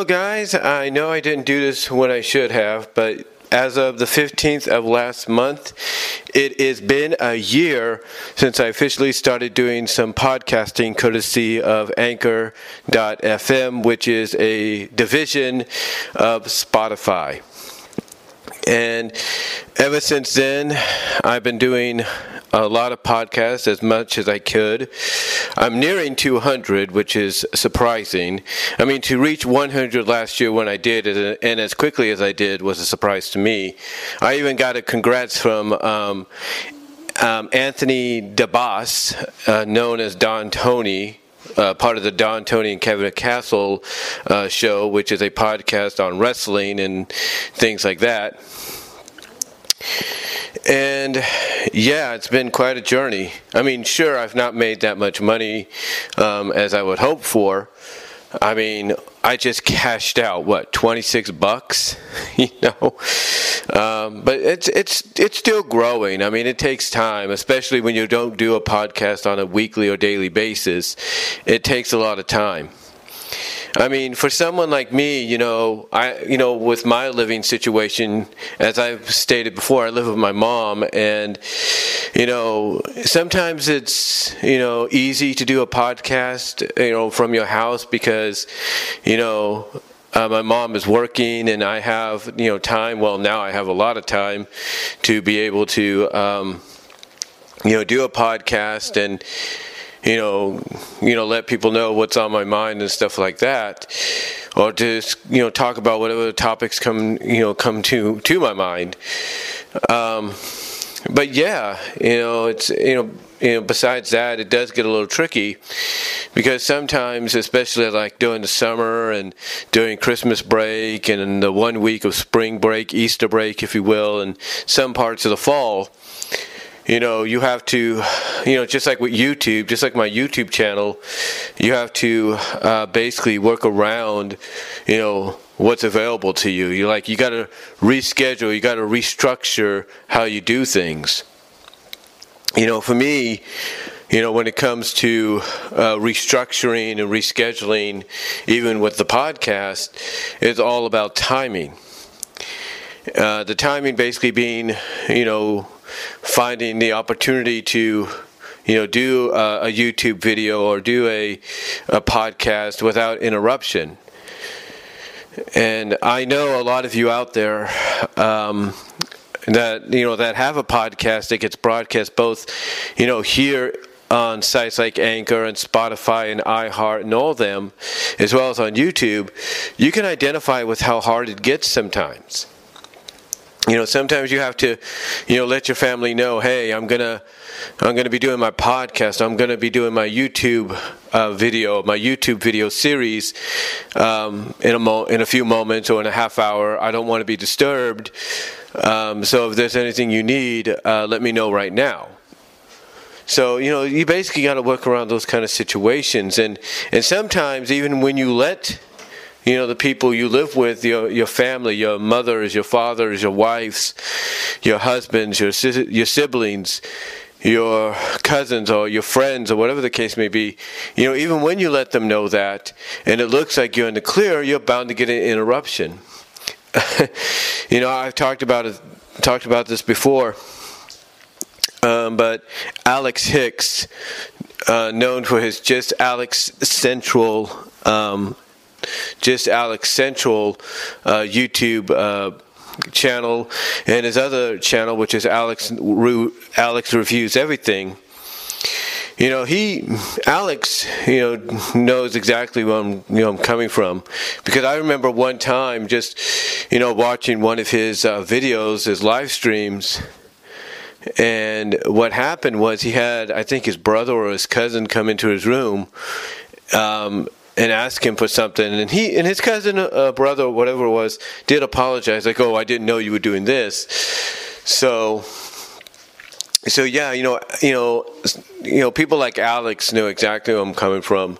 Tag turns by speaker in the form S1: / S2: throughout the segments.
S1: Well, guys, I know I didn't do this when I should have, but as of the 15th of last month, it has been a year since I officially started doing some podcasting courtesy of Anchor.fm, which is a division of Spotify. And ever since then, I've been doing a lot of podcasts as much as I could. I'm nearing 200, which is surprising. I mean, to reach 100 last year when I did, and as quickly as I did, was a surprise to me. I even got a congrats from um, um, Anthony DeBoss, uh, known as Don Tony. Uh, part of the Don Tony and Kevin Castle uh, show, which is a podcast on wrestling and things like that. And yeah, it's been quite a journey. I mean, sure, I've not made that much money um, as I would hope for. I mean, I just cashed out what twenty six bucks, you know. Um, but it's it's it's still growing. I mean, it takes time, especially when you don't do a podcast on a weekly or daily basis. It takes a lot of time. I mean, for someone like me, you know, I, you know, with my living situation, as I've stated before, I live with my mom, and you know, sometimes it's you know easy to do a podcast, you know, from your house because, you know, uh, my mom is working and I have you know time. Well, now I have a lot of time to be able to um, you know do a podcast and you know, you know, let people know what's on my mind and stuff like that, or just you know talk about whatever topics come you know come to to my mind. Um, but yeah, you know, it's you know. You know, besides that, it does get a little tricky because sometimes, especially like during the summer and during Christmas break and the one week of spring break, Easter break, if you will, and some parts of the fall, you know, you have to, you know, just like with YouTube, just like my YouTube channel, you have to uh, basically work around, you know, what's available to you. You like you got to reschedule, you got to restructure how you do things. You know, for me, you know, when it comes to uh, restructuring and rescheduling, even with the podcast, it's all about timing. Uh, the timing basically being, you know, finding the opportunity to you know do a, a YouTube video or do a, a podcast without interruption. And I know a lot of you out there um, that you know that have a podcast that gets broadcast both you know here on sites like Anchor and Spotify and iHeart and all them, as well as on YouTube, you can identify with how hard it gets sometimes you know sometimes you have to you know let your family know hey i'm gonna i'm gonna be doing my podcast. I'm gonna be doing my youtube uh, video my youtube video series um, in a mo- in a few moments or in a half hour. I don't want to be disturbed. Um, so if there's anything you need uh, let me know right now. So you know you basically got to work around those kind of situations. And and sometimes even when you let you know the people you live with your your family your mothers your fathers your wives your husbands your your siblings your cousins or your friends or whatever the case may be you know even when you let them know that and it looks like you're in the clear you're bound to get an interruption. You know i've talked about it talked about this before um, but alex hicks uh, known for his just alex central um, just Alex Central uh, YouTube uh, channel and his other channel, which is Alex Alex Reviews Everything. You know, he Alex, you know, knows exactly where I'm, you know, I'm coming from, because I remember one time just, you know, watching one of his uh, videos, his live streams, and what happened was he had, I think, his brother or his cousin come into his room. Um, and ask him for something. And he and his cousin uh, brother whatever it was did apologize like oh i didn't know you were doing this. So so yeah you know you know you know people like alex know exactly where i'm coming from.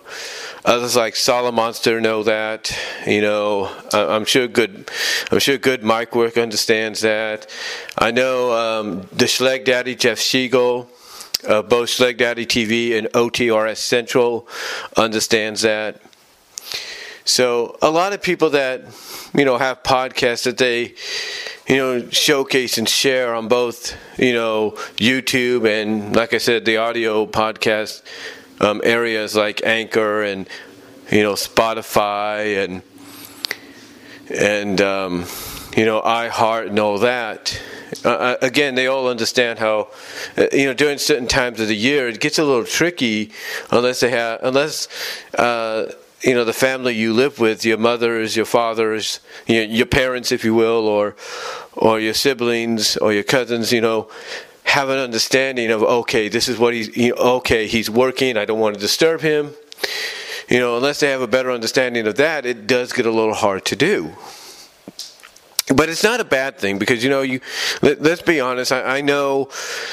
S1: Others like solid monster know that you know. I'm sure good i'm sure good mic work understands that. I know um, the schleg daddy jeff Siegel, uh, both Schleg Daddy TV and OTRS Central understands that. So a lot of people that you know have podcasts that they you know showcase and share on both you know YouTube and like I said the audio podcast um, areas like Anchor and you know Spotify and and um, you know iHeart and all that. Uh, uh, again, they all understand how, uh, you know, during certain times of the year, it gets a little tricky unless they have, unless, uh, you know, the family you live with, your mothers, your fathers, you know, your parents, if you will, or, or your siblings or your cousins, you know, have an understanding of, okay, this is what he's, you know, okay, he's working, I don't want to disturb him. You know, unless they have a better understanding of that, it does get a little hard to do but it's not a bad thing because you know you let, us be honest. I, I, know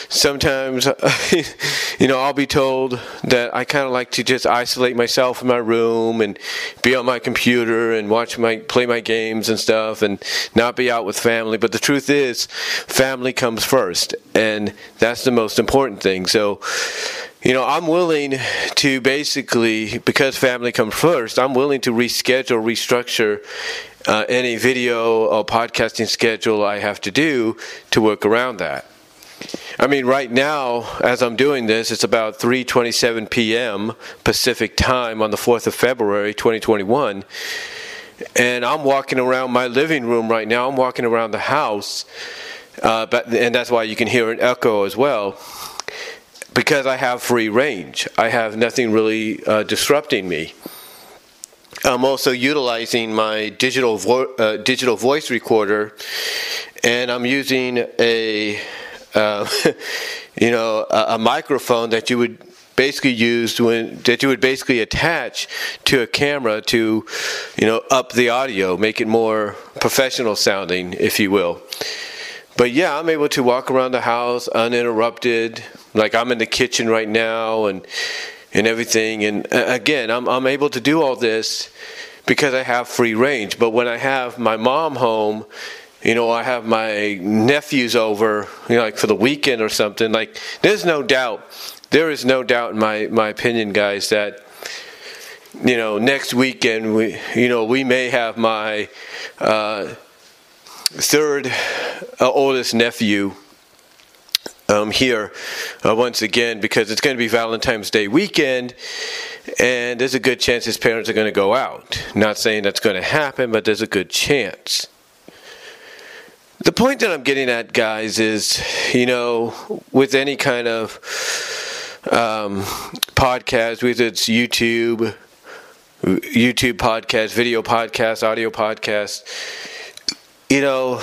S1: sometimes you know i'll be told that i kind of like to just isolate myself in my room and be on my computer and watch my play my games and stuff and not be out with family. But the truth is family comes first and that's the most important thing. So you know, I'm willing to basically, because family comes first, I'm willing to reschedule, restructure uh, any video or podcasting schedule I have to do to work around that. I mean, right now, as I'm doing this, it's about 3:27 p.m. Pacific time on the 4th of February, 2021, and I'm walking around my living room right now. I'm walking around the house, uh, but and that's why you can hear an echo as well, because I have free range. I have nothing really uh, disrupting me. I'm also utilizing my digital vo- uh, digital voice recorder, and I'm using a uh, you know a, a, microphone that you would basically use when that you would basically attach to a camera to you know up the audio, make it more professional sounding, if you will. But yeah, I'm able to walk around the house uninterrupted. Like I'm in the kitchen right now, and and everything. And uh, again, I'm, I'm able to do all this because I have free range. But when I have my mom home, you know, I have my nephews over, you know, like for the weekend or something. Like, there's no doubt, there is no doubt in my my opinion, guys, that you know, next weekend we, you know, we may have my uh, third uh, oldest nephew um, here uh, once again because it's going to be Valentine's Day weekend, and there's a good chance his parents are going to go out. Not saying that's going to happen, but there's a good chance. The point that I'm getting at, guys, is you know, with any kind of um, podcast, whether it's YouTube, YouTube podcast, video podcast, audio podcast, you know,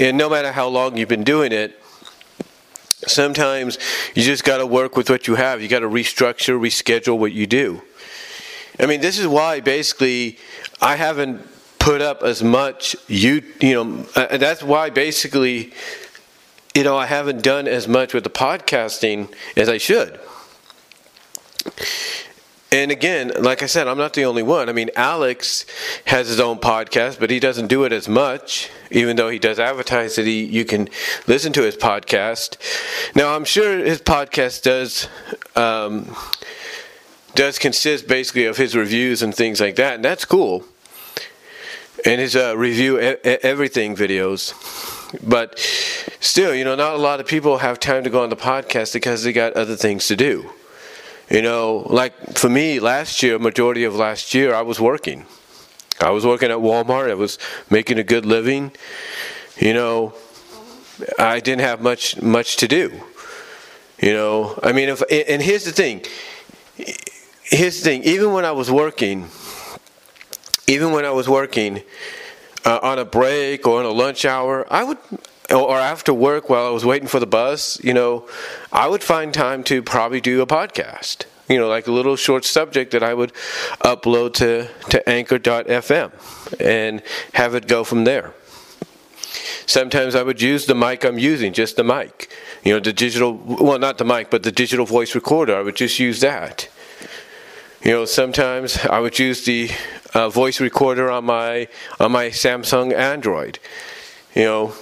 S1: and no matter how long you've been doing it, sometimes you just got to work with what you have. You got to restructure, reschedule what you do. I mean, this is why basically I haven't put up as much you you know uh, that's why basically you know I haven't done as much with the podcasting as I should. And again, like I said, I'm not the only one. I mean, Alex has his own podcast, but he doesn't do it as much, even though he does advertise that he you can listen to his podcast. Now, I'm sure his podcast does um, does consist basically of his reviews and things like that, and that's cool. And his uh, review e- everything videos, but still, you know, not a lot of people have time to go on the podcast because they got other things to do. You know, like for me last year, majority of last year, I was working. I was working at Walmart. I was making a good living. You know, I didn't have much much to do. You know, I mean, if and here's the thing. Here's the thing. Even when I was working, even when I was working uh, on a break or on a lunch hour, I would or after work while I was waiting for the bus, you know, I would find time to probably do a podcast. You know, like a little short subject that I would upload to, to anchor.fm and have it go from there. Sometimes I would use the mic I'm using, just the mic. You know, the digital, well, not the mic, but the digital voice recorder. I would just use that. You know, sometimes I would use the uh, voice recorder on my on my Samsung Android. You know,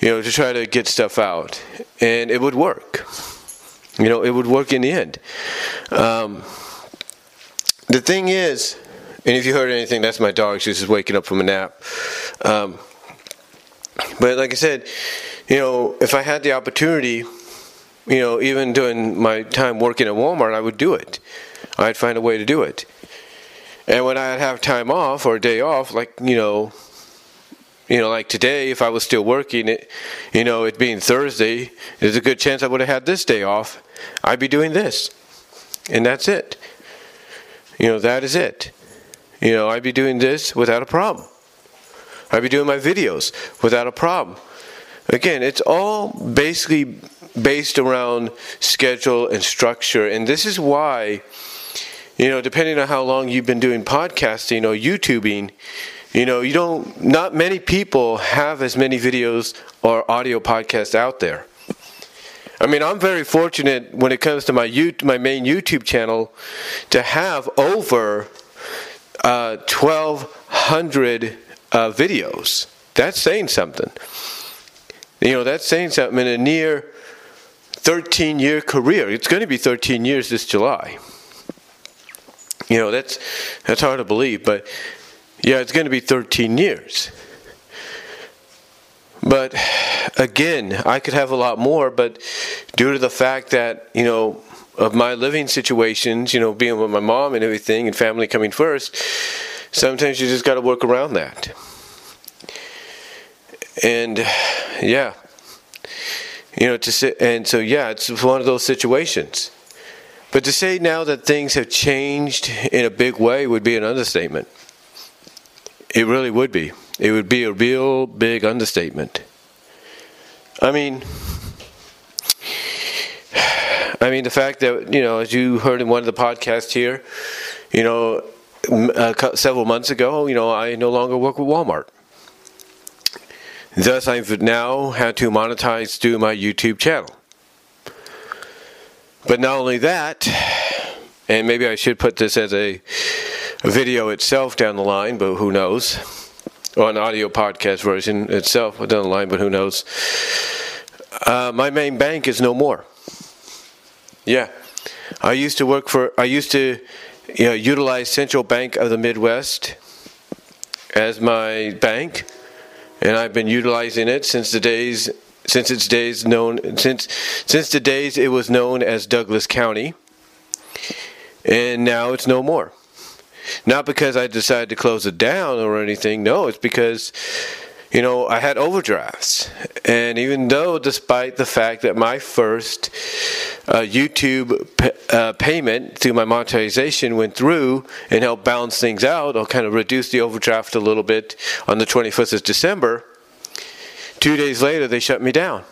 S1: you know, to try to get stuff out, and it would work. You know, it would work in the end. Um, the thing is, And if you heard anything, that's my dog. She's just waking up from a nap. Um, but like I said, you know, if I had the opportunity, you know, even during my time working at Walmart, I would do it. I'd find a way to do it. And when I'd have time off or a day off, like, you know, you know, like today, if I was still working, it, you know, it being Thursday, there's a good chance I would have had this day off. I'd be doing this. And that's it. You know, that is it. You know, I'd be doing this without a problem. I'd be doing my videos without a problem. Again, it's all basically based around schedule and structure. And this is why, you know, depending on how long you've been doing podcasting or YouTubing, you know, you don't, not many people have as many videos or audio podcasts out there. I mean, I'm very fortunate when it comes to my YouTube, my main YouTube channel to have over uh, 1,200 uh, videos. That's saying something. You know, that's saying something in a near 13 year career. It's going to be 13 years this July. You know, that's that's hard to believe, but yeah, it's going to be 13 years. But again, I could have a lot more, but due to the fact that, you know, of my living situations, you know, being with my mom and everything and family coming first, sometimes you just got to work around that. And yeah, you know, to sit, and so yeah, it's one of those situations. But to say now that things have changed in a big way would be an understatement. It really would be. It would be a real big understatement. I mean, I mean the fact that you know, as you heard in one of the podcasts here, you know, uh, several months ago, you know, I no longer work with Walmart. Thus, I've now had to monetize through my YouTube channel. But not only that, and maybe I should put this as a, a video itself down the line, but who knows? Or an audio podcast version itself down the line, but who knows? Uh, my main bank is no more. Yeah, I used to work for. I used to, you know, utilize Central Bank of the Midwest as my bank and I've been utilizing it since the days since its days known since since the days it was known as Douglas County, and now it's no more. Not because I decided to close it down or anything. No, it's because you know, I had overdrafts. And even though, despite the fact that my first uh, YouTube p- uh, payment through my monetization went through and helped balance things out, I'll kind of reduce the overdraft a little bit on the 21st of December. Two days later, they shut me down.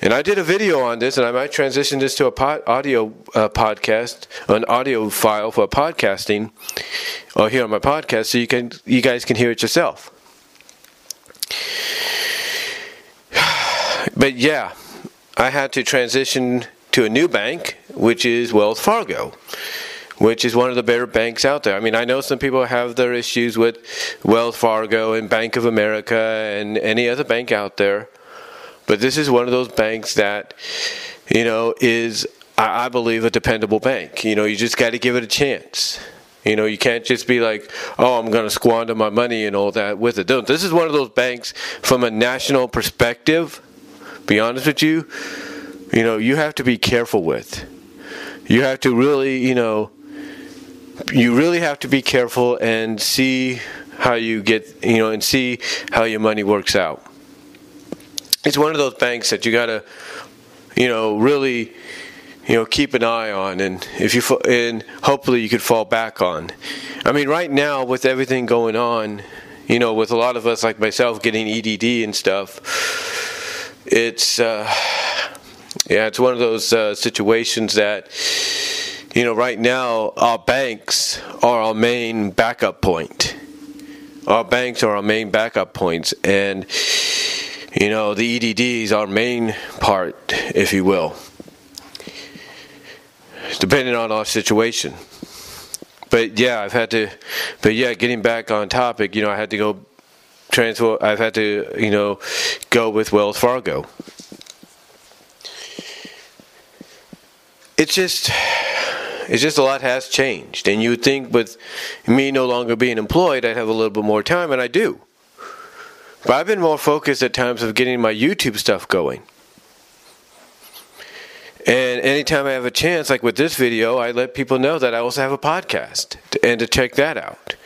S1: And I did a video on this, and I might transition this to a pod, audio uh, podcast, an audio file for podcasting or here on my podcast so you can you guys can hear it yourself. But yeah, I had to transition to a new bank, which is Wells Fargo, which is one of the better banks out there. I mean, I know some people have their issues with Wells Fargo and Bank of America and any other bank out there, but this is one of those banks that, you know, is I believe a dependable bank. You know, you just got to give it a chance. You know, you can't just be like, oh, I'm going to squander my money and all that with it. This is one of those banks from a national perspective. Be honest with you, you know, you have to be careful with. You have to really, you know, you really have to be careful and see how you get, you know, and see how your money works out. It's one of those banks that you got to, you know, really you know keep an eye on and if you and hopefully you could fall back on. I mean right now with everything going on you know with a lot of us like myself getting edd and stuff it's uh, yeah it's one of those uh, situations that you know right now our banks are our main backup point. Our banks are our main backup points and you know the edd is our main part if you will depending on our situation. But yeah, I've had to. But yeah, getting back on topic, you know, I had to go transfer. I've had to, you know, go with Wells Fargo. It's just, it's just a lot has changed. And you would think with me no longer being employed, I'd have a little bit more time, and I do. But I've been more focused at times of getting my YouTube stuff going. And anytime I have a chance, like with this video, I let people know that I also have a podcast and to check that out.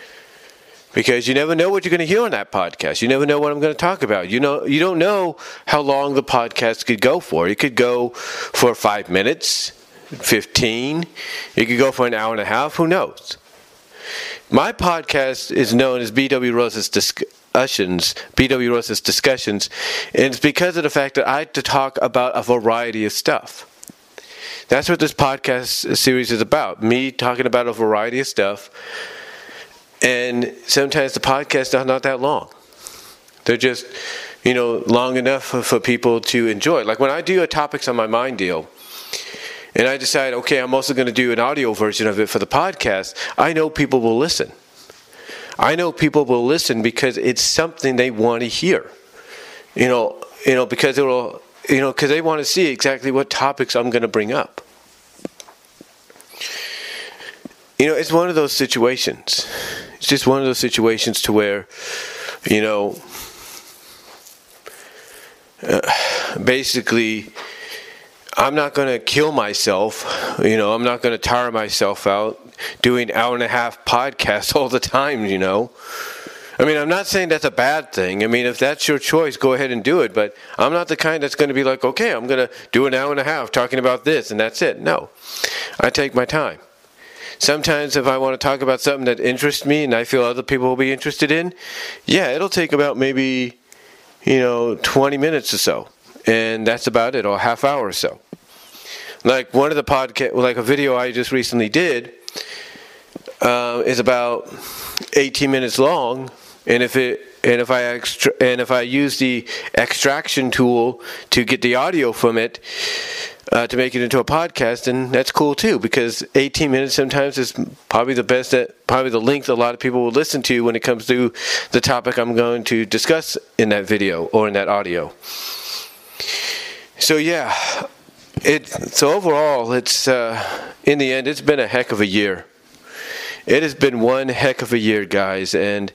S1: Because you never know what you're going to hear on that podcast. You never know what I'm going to talk about. You know, you don't know how long the podcast could go for. It could go for five minutes, 15. It could go for an hour and a half. Who knows? My podcast is known as BW Rose's discussions, BW Rose's discussions, and it's because of the fact that I like to talk about a variety of stuff. That's what this podcast series is about. Me talking about a variety of stuff. And sometimes the podcasts are not that long. They're just, you know, long enough for, for people to enjoy. Like when I do a topics on my mind deal, and I decide, okay, I'm also going to do an audio version of it for the podcast, I know people will listen. I know people will listen because it's something they want to hear. You know, you know, because it will, you know, because they want to see exactly what topics I'm going to bring up. You know, it's one of those situations. It's just one of those situations to where, you know, uh, basically I'm not going to kill myself. You know, I'm not going to tire myself out doing hour and a half podcasts all the time, you know. I mean, I'm not saying that's a bad thing. I mean, if that's your choice, go ahead and do it. But I'm not the kind that's going to be like, okay, I'm going to do an hour and a half talking about this and that's it. No. I take my time. Sometimes, if I want to talk about something that interests me and I feel other people will be interested in, yeah, it'll take about maybe, you know, 20 minutes or so and that's about it, or a half hour or so. Like one of the podcast, like a video I just recently did, uh, is about 18 minutes long, and if it and if I extra, and if I use the extraction tool to get the audio from it uh, to make it into a podcast, and that's cool too because 18 minutes sometimes is probably the best, that, probably the length a lot of people will listen to when it comes to the topic I'm going to discuss in that video or in that audio. So yeah, it so overall, it's uh, in the end, it's been a heck of a year. It has been one heck of a year, guys, and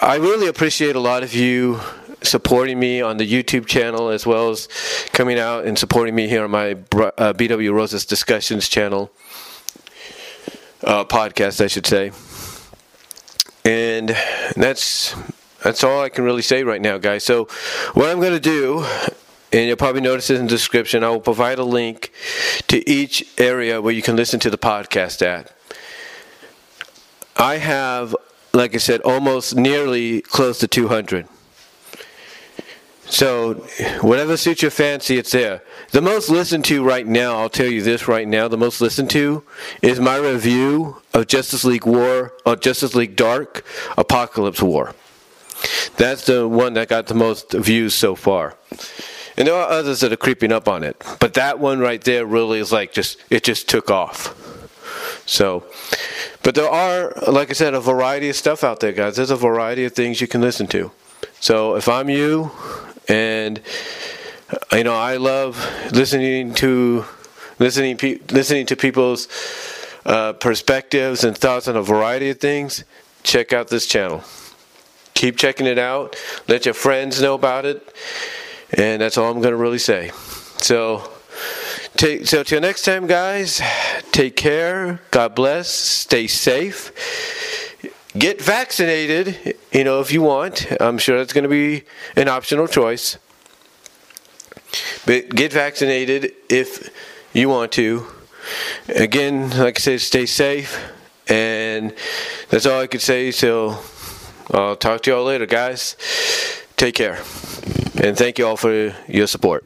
S1: I really appreciate a lot of you supporting me on the YouTube channel as well as coming out and supporting me here on my uh, BW Roses Discussions channel uh, podcast, I should say. And that's that's all I can really say right now, guys. So, what I'm going to do and you'll probably notice it in the description. I will provide a link to each area where you can listen to the podcast at. I have, like I said, almost nearly close to 200. So, whatever suits your fancy, it's there. The most listened to right now, I'll tell you this right now, the most listened to is my review of Justice League War, or Justice League Dark Apokolips War. That's the one that got the most views so far. And there are others that are creeping up on it. But that one right there really is like just, it just took off. So, but there are, like I said, a variety of stuff out there, guys. There's a variety of things you can listen to. So if I'm you, and you know, I love listening to listening listening to people's uh, perspectives and thoughts on a variety of things. Check out this channel. Keep checking it out. Let your friends know about it. And that's all I'm going to really say. So, take, so till next time, guys, take care. God bless. Stay safe. Get vaccinated, you know, if you want. I'm sure that's going to be an optional choice. But get vaccinated if you want to. Again, like I said, stay safe. And that's all I could say. So I'll talk to y'all later, guys. Take care. And thank you all for your support.